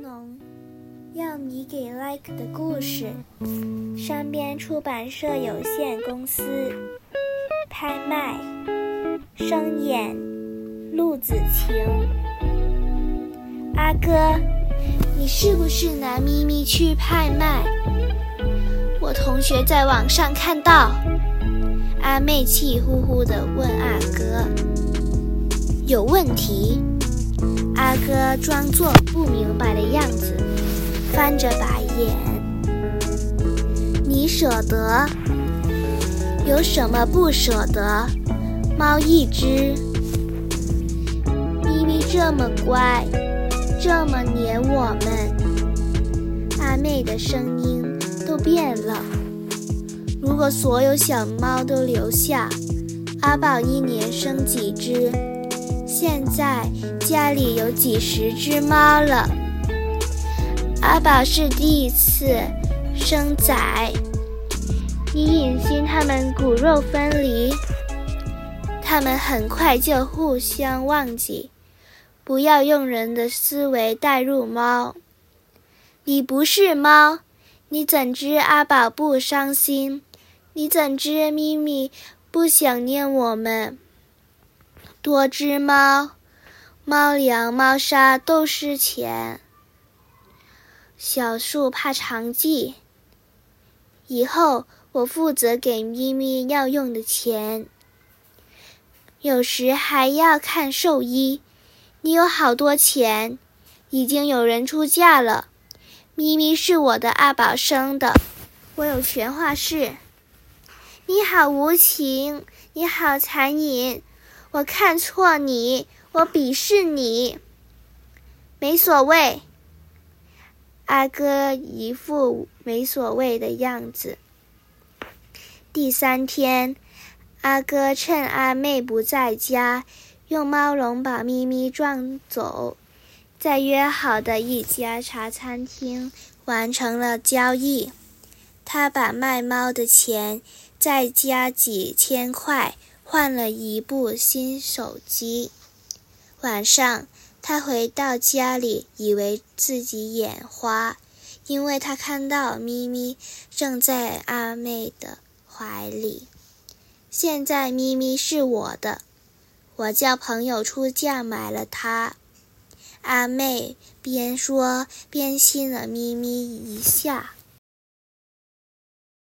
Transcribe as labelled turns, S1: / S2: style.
S1: 农要你给 like 的故事，山边出版社有限公司拍卖，声演陆子晴。阿哥，你是不是拿咪咪去拍卖？我同学在网上看到。阿妹气呼呼地问阿哥：“有问题？”阿哥装作不明白的样子，翻着白眼。你舍得？有什么不舍得？猫一只，咪咪这么乖，这么黏我们。阿妹的声音都变了。如果所有小猫都留下，阿宝一年生几只？现在家里有几十只猫了。阿宝是第一次生崽，你隐心他们骨肉分离，他们很快就互相忘记。不要用人的思维带入猫。你不是猫，你怎知阿宝不伤心？你怎知咪咪不想念我们？多只猫，猫粮、猫砂都是钱。小树怕长记，以后我负责给咪咪要用的钱，有时还要看兽医。你有好多钱，已经有人出价了。咪咪是我的阿宝生的，我有全画室。你好无情，你好残忍，我看错你，我鄙视你。没所谓，阿哥一副没所谓的样子。第三天，阿哥趁阿妹不在家，用猫笼把咪咪撞走，在约好的一家茶餐厅完成了交易。他把卖猫的钱。再加几千块，换了一部新手机。晚上，他回到家里，以为自己眼花，因为他看到咪咪正在阿妹的怀里。现在咪咪是我的，我叫朋友出价买了它。阿妹边说边亲了咪咪一下。